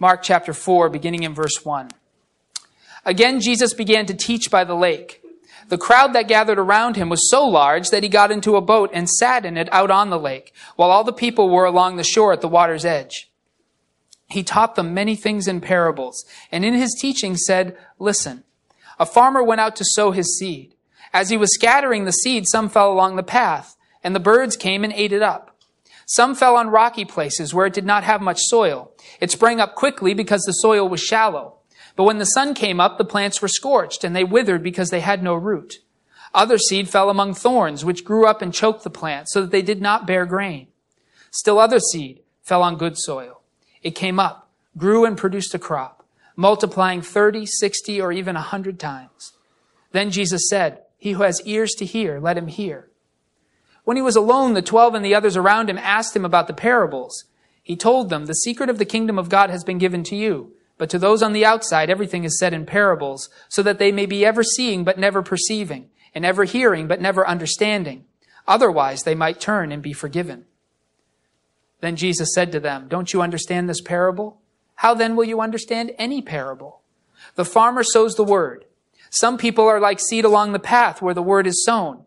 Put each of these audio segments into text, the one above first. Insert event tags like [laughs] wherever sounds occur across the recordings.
Mark chapter 4, beginning in verse 1. Again, Jesus began to teach by the lake. The crowd that gathered around him was so large that he got into a boat and sat in it out on the lake, while all the people were along the shore at the water's edge. He taught them many things in parables, and in his teaching said, Listen, a farmer went out to sow his seed. As he was scattering the seed, some fell along the path, and the birds came and ate it up. Some fell on rocky places where it did not have much soil. It sprang up quickly because the soil was shallow. But when the sun came up, the plants were scorched, and they withered because they had no root. Other seed fell among thorns, which grew up and choked the plant, so that they did not bear grain. Still other seed fell on good soil. It came up, grew and produced a crop, multiplying 30, 60, or even a 100 times. Then Jesus said, He who has ears to hear, let him hear. When he was alone, the twelve and the others around him asked him about the parables. He told them, The secret of the kingdom of God has been given to you but to those on the outside, everything is said in parables, so that they may be ever seeing but never perceiving, and ever hearing but never understanding. Otherwise, they might turn and be forgiven. Then Jesus said to them, Don't you understand this parable? How then will you understand any parable? The farmer sows the word. Some people are like seed along the path where the word is sown.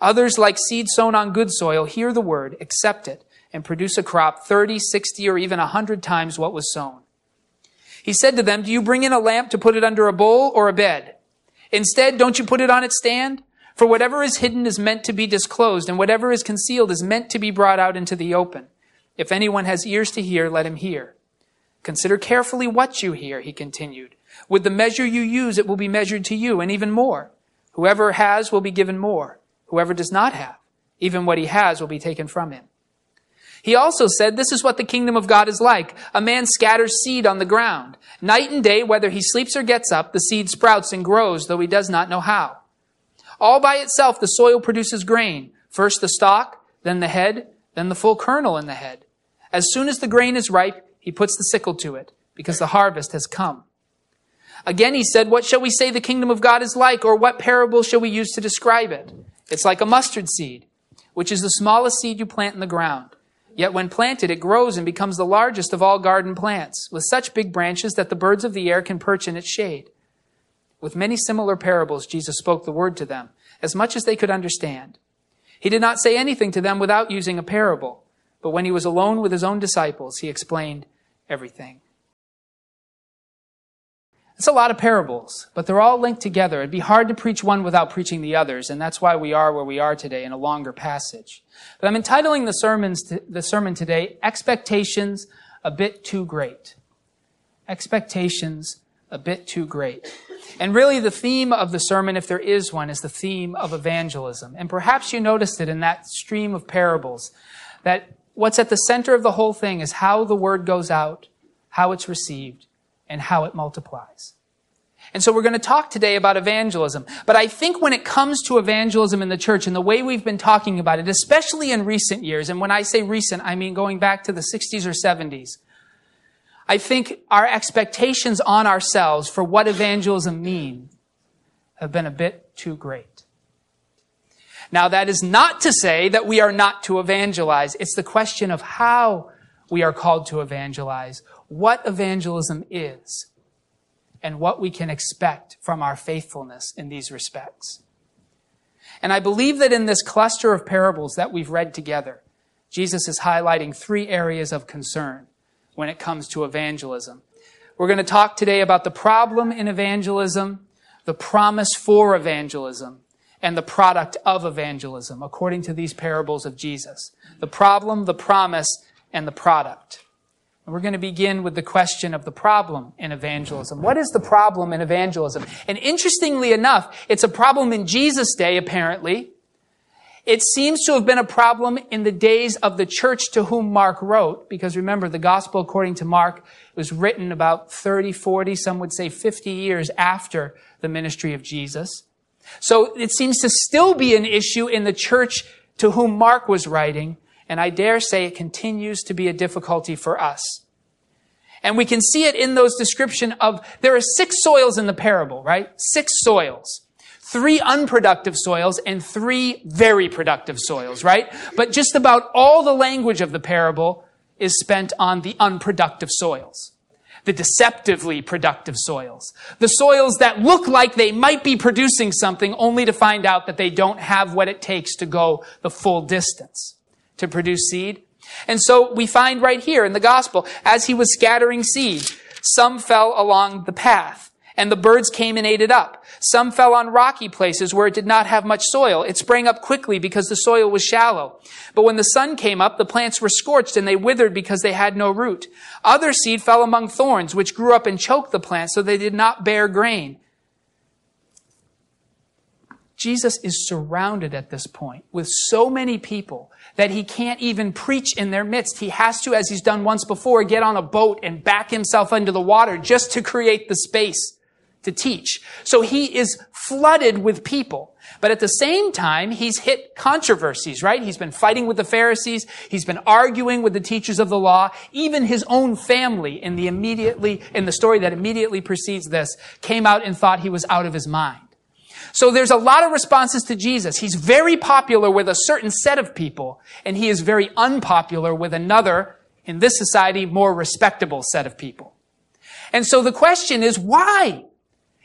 Others, like seed sown on good soil, hear the word, accept it, and produce a crop 30, 60, or even 100 times what was sown. He said to them, Do you bring in a lamp to put it under a bowl or a bed? Instead, don't you put it on its stand? For whatever is hidden is meant to be disclosed, and whatever is concealed is meant to be brought out into the open. If anyone has ears to hear, let him hear. Consider carefully what you hear, he continued. With the measure you use, it will be measured to you, and even more. Whoever has will be given more. Whoever does not have, even what he has will be taken from him. He also said, This is what the kingdom of God is like. A man scatters seed on the ground. Night and day, whether he sleeps or gets up, the seed sprouts and grows, though he does not know how. All by itself, the soil produces grain. First the stalk, then the head, then the full kernel in the head. As soon as the grain is ripe, he puts the sickle to it, because the harvest has come. Again, he said, What shall we say the kingdom of God is like, or what parable shall we use to describe it? It's like a mustard seed, which is the smallest seed you plant in the ground. Yet when planted, it grows and becomes the largest of all garden plants, with such big branches that the birds of the air can perch in its shade. With many similar parables, Jesus spoke the word to them, as much as they could understand. He did not say anything to them without using a parable, but when he was alone with his own disciples, he explained everything. It's a lot of parables, but they're all linked together. It'd be hard to preach one without preaching the others, and that's why we are where we are today in a longer passage. But I'm entitling the sermons to, the sermon today, Expectations a Bit Too Great. Expectations a bit too great. And really the theme of the sermon, if there is one, is the theme of evangelism. And perhaps you noticed it in that stream of parables, that what's at the center of the whole thing is how the word goes out, how it's received, and how it multiplies. And so we're going to talk today about evangelism. But I think when it comes to evangelism in the church and the way we've been talking about it, especially in recent years, and when I say recent, I mean going back to the 60s or 70s, I think our expectations on ourselves for what evangelism means have been a bit too great. Now that is not to say that we are not to evangelize. It's the question of how we are called to evangelize what evangelism is and what we can expect from our faithfulness in these respects. And I believe that in this cluster of parables that we've read together, Jesus is highlighting three areas of concern when it comes to evangelism. We're going to talk today about the problem in evangelism, the promise for evangelism, and the product of evangelism, according to these parables of Jesus. The problem, the promise, and the product. And we're going to begin with the question of the problem in evangelism. What is the problem in evangelism? And interestingly enough, it's a problem in Jesus' day, apparently. It seems to have been a problem in the days of the church to whom Mark wrote, because remember, the gospel according to Mark was written about 30, 40, some would say 50 years after the ministry of Jesus. So it seems to still be an issue in the church to whom Mark was writing, and I dare say it continues to be a difficulty for us. And we can see it in those description of, there are six soils in the parable, right? Six soils three unproductive soils and three very productive soils, right? But just about all the language of the parable is spent on the unproductive soils. The deceptively productive soils. The soils that look like they might be producing something only to find out that they don't have what it takes to go the full distance to produce seed. And so we find right here in the gospel, as he was scattering seed, some fell along the path and the birds came and ate it up. Some fell on rocky places where it did not have much soil. It sprang up quickly because the soil was shallow. But when the sun came up, the plants were scorched and they withered because they had no root. Other seed fell among thorns, which grew up and choked the plants so they did not bear grain. Jesus is surrounded at this point with so many people that he can't even preach in their midst. He has to, as he's done once before, get on a boat and back himself under the water just to create the space to teach. So he is flooded with people. But at the same time, he's hit controversies, right? He's been fighting with the Pharisees. He's been arguing with the teachers of the law. Even his own family in the immediately, in the story that immediately precedes this, came out and thought he was out of his mind. So there's a lot of responses to Jesus. He's very popular with a certain set of people, and he is very unpopular with another, in this society, more respectable set of people. And so the question is, why?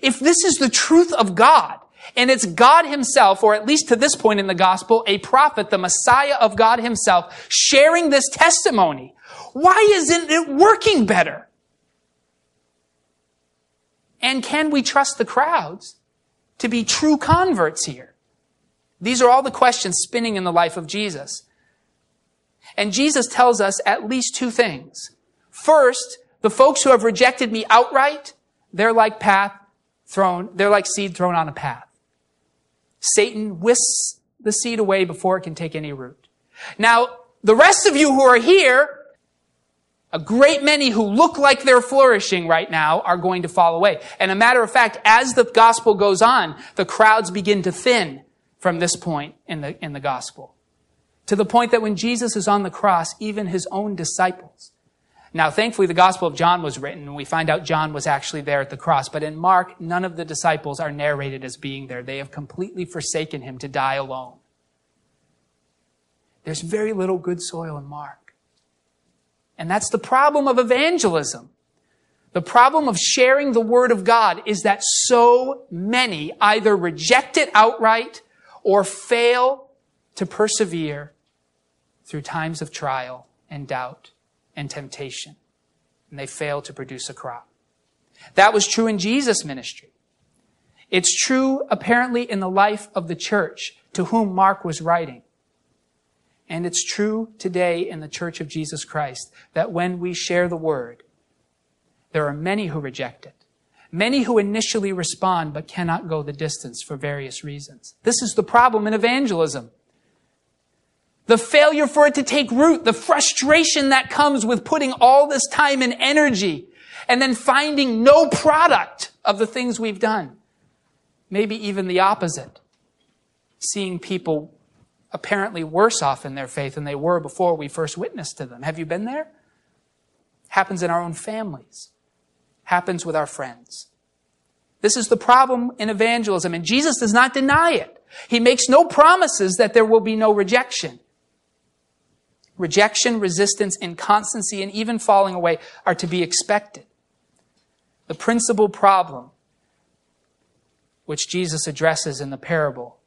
If this is the truth of God, and it's God himself, or at least to this point in the gospel, a prophet, the Messiah of God himself, sharing this testimony, why isn't it working better? And can we trust the crowds to be true converts here? These are all the questions spinning in the life of Jesus. And Jesus tells us at least two things. First, the folks who have rejected me outright, they're like path thrown, they're like seed thrown on a path. Satan whisks the seed away before it can take any root. Now, the rest of you who are here, a great many who look like they're flourishing right now are going to fall away. And a matter of fact, as the gospel goes on, the crowds begin to thin from this point in the, in the gospel. To the point that when Jesus is on the cross, even his own disciples now, thankfully, the Gospel of John was written, and we find out John was actually there at the cross. But in Mark, none of the disciples are narrated as being there. They have completely forsaken him to die alone. There's very little good soil in Mark. And that's the problem of evangelism. The problem of sharing the Word of God is that so many either reject it outright or fail to persevere through times of trial and doubt and temptation, and they fail to produce a crop. That was true in Jesus' ministry. It's true apparently in the life of the church to whom Mark was writing. And it's true today in the church of Jesus Christ that when we share the word, there are many who reject it. Many who initially respond but cannot go the distance for various reasons. This is the problem in evangelism the failure for it to take root, the frustration that comes with putting all this time and energy and then finding no product of the things we've done. Maybe even the opposite. Seeing people apparently worse off in their faith than they were before we first witnessed to them. Have you been there? Happens in our own families. Happens with our friends. This is the problem in evangelism, and Jesus does not deny it. He makes no promises that there will be no rejection. Rejection, resistance, inconstancy, and even falling away are to be expected. The principal problem which Jesus addresses in the parable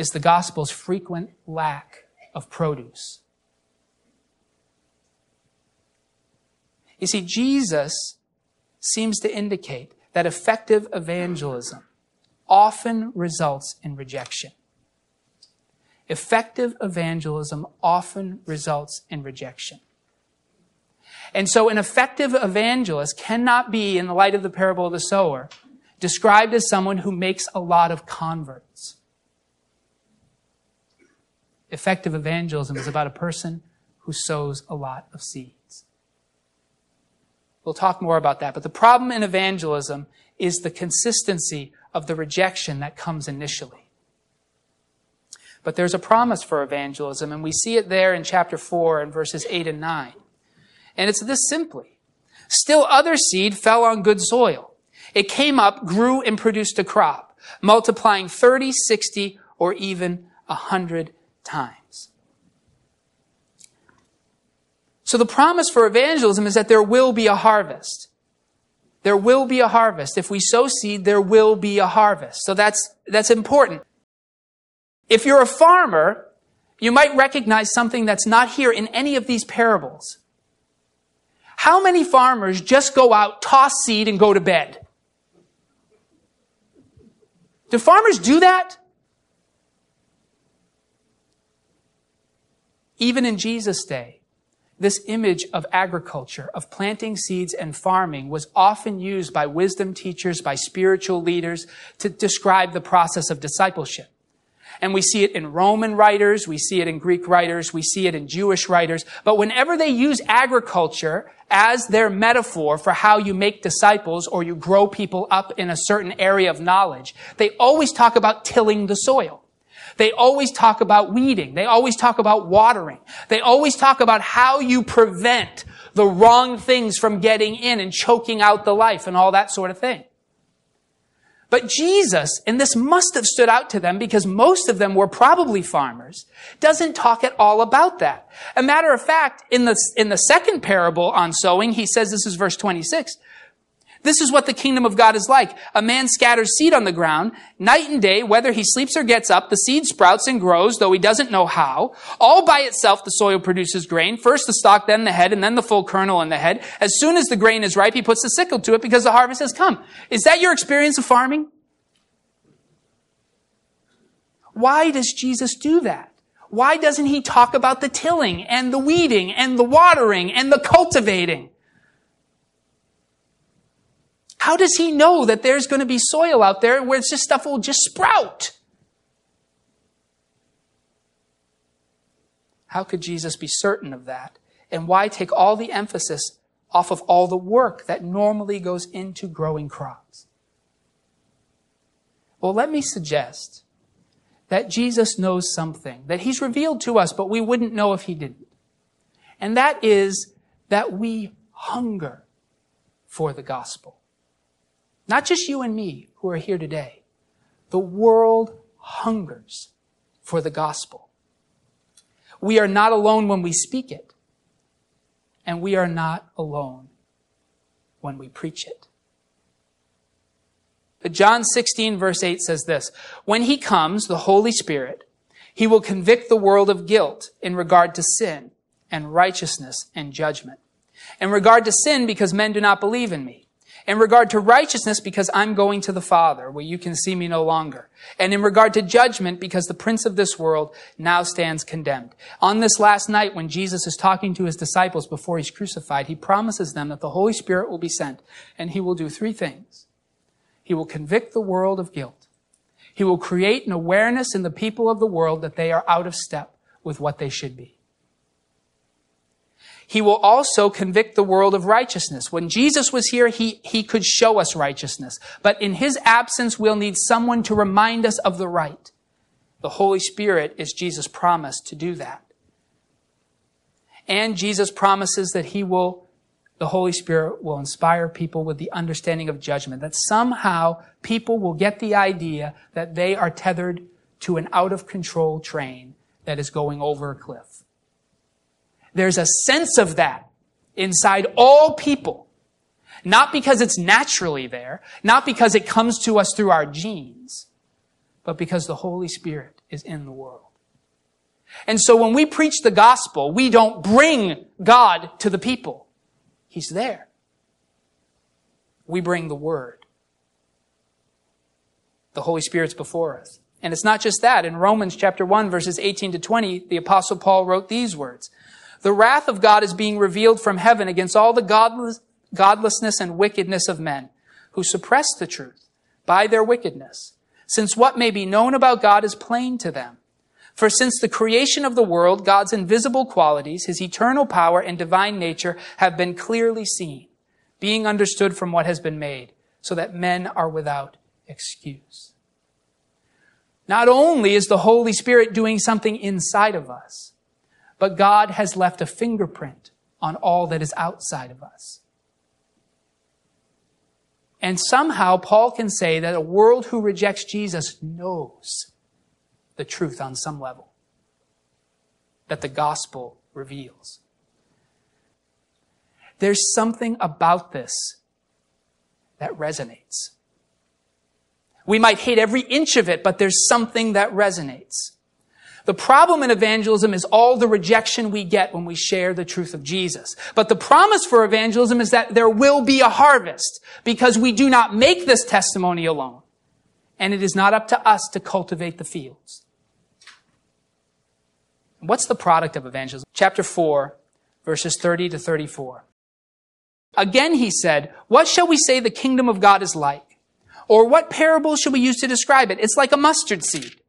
is the gospel's frequent lack of produce. You see, Jesus seems to indicate that effective evangelism often results in rejection. Effective evangelism often results in rejection. And so an effective evangelist cannot be, in the light of the parable of the sower, described as someone who makes a lot of converts. Effective evangelism is about a person who sows a lot of seeds. We'll talk more about that. But the problem in evangelism is the consistency of the rejection that comes initially. But there's a promise for evangelism, and we see it there in chapter 4 and verses 8 and 9. And it's this simply. Still other seed fell on good soil. It came up, grew, and produced a crop, multiplying 30, 60, or even 100 times. So the promise for evangelism is that there will be a harvest. There will be a harvest. If we sow seed, there will be a harvest. So that's, that's important. If you're a farmer, you might recognize something that's not here in any of these parables. How many farmers just go out, toss seed, and go to bed? Do farmers do that? Even in Jesus' day, this image of agriculture, of planting seeds and farming was often used by wisdom teachers, by spiritual leaders to describe the process of discipleship. And we see it in Roman writers, we see it in Greek writers, we see it in Jewish writers. But whenever they use agriculture as their metaphor for how you make disciples or you grow people up in a certain area of knowledge, they always talk about tilling the soil. They always talk about weeding. They always talk about watering. They always talk about how you prevent the wrong things from getting in and choking out the life and all that sort of thing. But Jesus, and this must have stood out to them because most of them were probably farmers, doesn't talk at all about that. A matter of fact, in the, in the second parable on sowing, he says, this is verse 26, this is what the kingdom of God is like. A man scatters seed on the ground. Night and day, whether he sleeps or gets up, the seed sprouts and grows, though he doesn't know how. All by itself, the soil produces grain. First the stalk, then the head, and then the full kernel in the head. As soon as the grain is ripe, he puts the sickle to it because the harvest has come. Is that your experience of farming? Why does Jesus do that? Why doesn't he talk about the tilling and the weeding and the watering and the cultivating? How does he know that there's going to be soil out there where this stuff will just sprout? How could Jesus be certain of that? And why take all the emphasis off of all the work that normally goes into growing crops? Well, let me suggest that Jesus knows something that he's revealed to us, but we wouldn't know if he didn't. And that is that we hunger for the gospel. Not just you and me who are here today. The world hungers for the gospel. We are not alone when we speak it, and we are not alone when we preach it. But John 16 verse 8 says this, When he comes, the Holy Spirit, he will convict the world of guilt in regard to sin and righteousness and judgment. In regard to sin, because men do not believe in me in regard to righteousness, because I'm going to the Father, where you can see me no longer. And in regard to judgment, because the prince of this world now stands condemned. On this last night, when Jesus is talking to his disciples before he's crucified, he promises them that the Holy Spirit will be sent, and he will do three things. He will convict the world of guilt. He will create an awareness in the people of the world that they are out of step with what they should be. He will also convict the world of righteousness. When Jesus was here, he, he could show us righteousness. But in his absence, we'll need someone to remind us of the right. The Holy Spirit is Jesus' promise to do that. And Jesus promises that he will, the Holy Spirit will inspire people with the understanding of judgment, that somehow people will get the idea that they are tethered to an out of control train that is going over a cliff. There's a sense of that inside all people. Not because it's naturally there, not because it comes to us through our genes, but because the Holy Spirit is in the world. And so when we preach the gospel, we don't bring God to the people. He's there. We bring the word. The Holy Spirit's before us. And it's not just that. In Romans chapter 1 verses 18 to 20, the apostle Paul wrote these words. The wrath of God is being revealed from heaven against all the godless, godlessness and wickedness of men who suppress the truth by their wickedness, since what may be known about God is plain to them. For since the creation of the world, God's invisible qualities, his eternal power and divine nature have been clearly seen, being understood from what has been made, so that men are without excuse. Not only is the Holy Spirit doing something inside of us, but God has left a fingerprint on all that is outside of us. And somehow Paul can say that a world who rejects Jesus knows the truth on some level that the gospel reveals. There's something about this that resonates. We might hate every inch of it, but there's something that resonates. The problem in evangelism is all the rejection we get when we share the truth of Jesus. But the promise for evangelism is that there will be a harvest because we do not make this testimony alone. And it is not up to us to cultivate the fields. What's the product of evangelism? Chapter 4, verses 30 to 34. Again, he said, What shall we say the kingdom of God is like? Or what parable shall we use to describe it? It's like a mustard seed,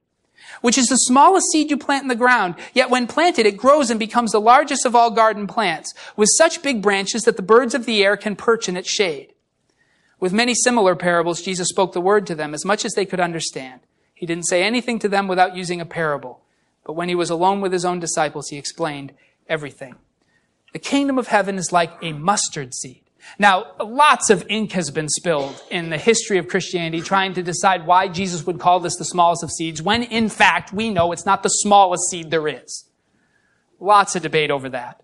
which is the smallest seed you plant in the ground. Yet when planted, it grows and becomes the largest of all garden plants, with such big branches that the birds of the air can perch in its shade. With many similar parables, Jesus spoke the word to them as much as they could understand. He didn't say anything to them without using a parable. But when he was alone with his own disciples, he explained everything. The kingdom of heaven is like a mustard seed. Now, lots of ink has been spilled in the history of Christianity trying to decide why Jesus would call this the smallest of seeds, when in fact we know it's not the smallest seed there is. Lots of debate over that.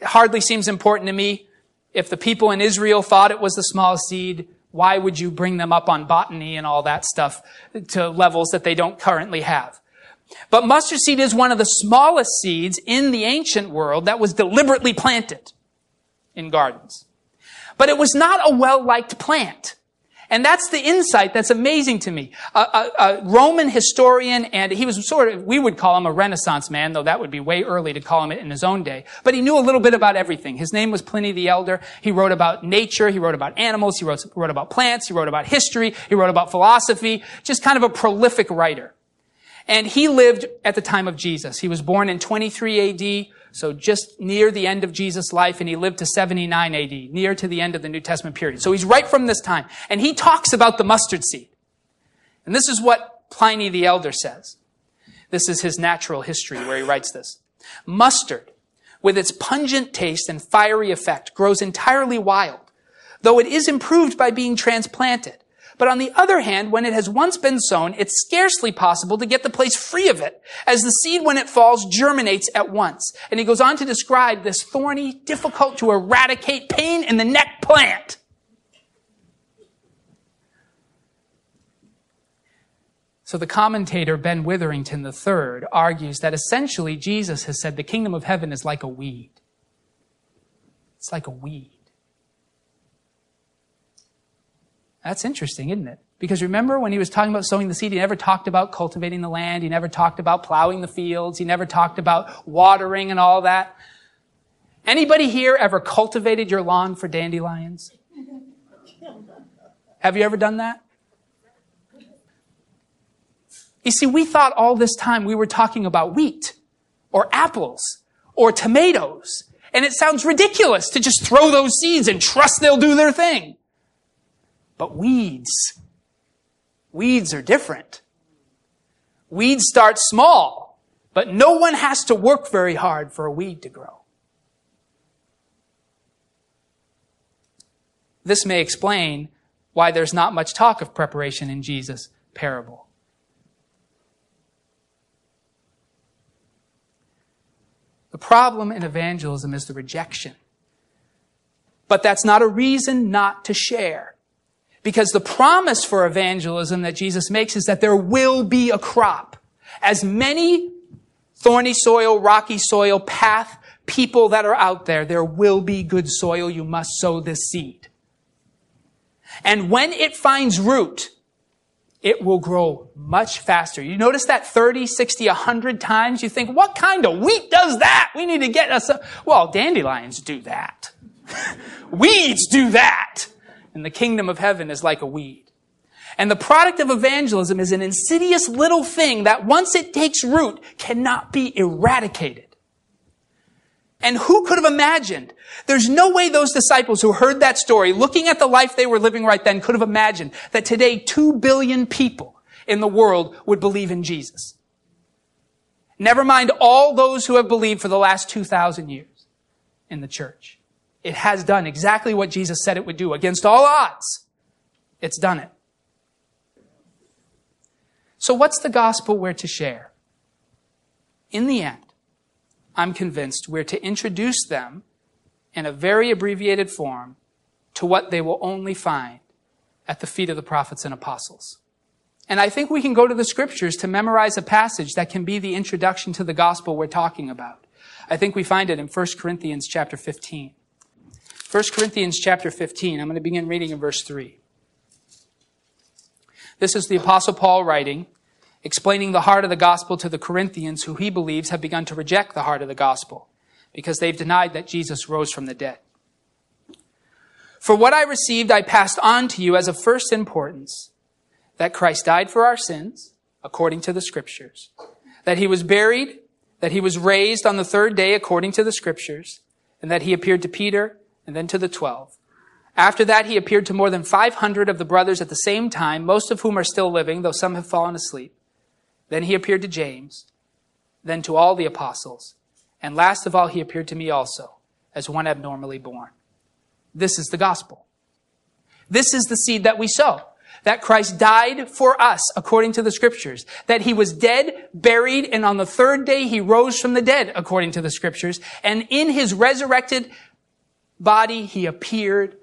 It hardly seems important to me. If the people in Israel thought it was the smallest seed, why would you bring them up on botany and all that stuff to levels that they don't currently have? But mustard seed is one of the smallest seeds in the ancient world that was deliberately planted in gardens. But it was not a well-liked plant. And that's the insight that's amazing to me. A, a, a, Roman historian, and he was sort of, we would call him a Renaissance man, though that would be way early to call him it in his own day. But he knew a little bit about everything. His name was Pliny the Elder. He wrote about nature. He wrote about animals. He wrote, wrote about plants. He wrote about history. He wrote about philosophy. Just kind of a prolific writer. And he lived at the time of Jesus. He was born in 23 AD, so just near the end of Jesus' life, and he lived to 79 AD, near to the end of the New Testament period. So he's right from this time. And he talks about the mustard seed. And this is what Pliny the Elder says. This is his natural history where he writes this. Mustard, with its pungent taste and fiery effect, grows entirely wild, though it is improved by being transplanted. But on the other hand, when it has once been sown, it's scarcely possible to get the place free of it, as the seed, when it falls, germinates at once. And he goes on to describe this thorny, difficult to eradicate pain in the neck plant. So the commentator Ben Witherington III argues that essentially Jesus has said the kingdom of heaven is like a weed. It's like a weed. That's interesting, isn't it? Because remember when he was talking about sowing the seed, he never talked about cultivating the land. He never talked about plowing the fields. He never talked about watering and all that. Anybody here ever cultivated your lawn for dandelions? Have you ever done that? You see, we thought all this time we were talking about wheat or apples or tomatoes. And it sounds ridiculous to just throw those seeds and trust they'll do their thing. But weeds, weeds are different. Weeds start small, but no one has to work very hard for a weed to grow. This may explain why there's not much talk of preparation in Jesus' parable. The problem in evangelism is the rejection. But that's not a reason not to share. Because the promise for evangelism that Jesus makes is that there will be a crop. As many thorny soil, rocky soil, path people that are out there, there will be good soil. You must sow this seed. And when it finds root, it will grow much faster. You notice that 30, 60, 100 times? You think, what kind of wheat does that? We need to get us a... Well, dandelions do that. [laughs] Weeds do that and the kingdom of heaven is like a weed. And the product of evangelism is an insidious little thing that once it takes root cannot be eradicated. And who could have imagined? There's no way those disciples who heard that story, looking at the life they were living right then, could have imagined that today two billion people in the world would believe in Jesus. Never mind all those who have believed for the last 2,000 years in the church. It has done exactly what Jesus said it would do against all odds. It's done it. So what's the gospel we're to share? In the end, I'm convinced we're to introduce them in a very abbreviated form to what they will only find at the feet of the prophets and apostles. And I think we can go to the scriptures to memorize a passage that can be the introduction to the gospel we're talking about. I think we find it in 1 Corinthians chapter 15. 1 Corinthians chapter 15, I'm going to begin reading in verse 3. This is the apostle Paul writing, explaining the heart of the gospel to the Corinthians who he believes have begun to reject the heart of the gospel because they've denied that Jesus rose from the dead. For what I received, I passed on to you as of first importance that Christ died for our sins, according to the scriptures, that he was buried, that he was raised on the third day, according to the scriptures, and that he appeared to Peter and then to the twelve. After that, he appeared to more than 500 of the brothers at the same time, most of whom are still living, though some have fallen asleep. Then he appeared to James, then to all the apostles, and last of all, he appeared to me also, as one abnormally born. This is the gospel. This is the seed that we sow that Christ died for us according to the scriptures, that he was dead, buried, and on the third day he rose from the dead according to the scriptures, and in his resurrected body he appeared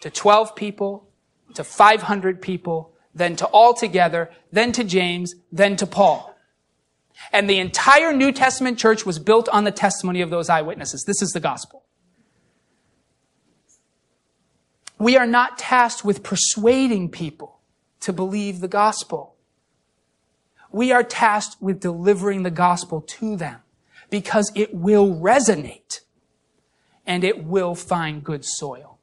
to 12 people, to 500 people, then to all together, then to James, then to Paul. And the entire New Testament church was built on the testimony of those eyewitnesses. This is the gospel. We are not tasked with persuading people to believe the gospel. We are tasked with delivering the gospel to them because it will resonate and it will find good soil.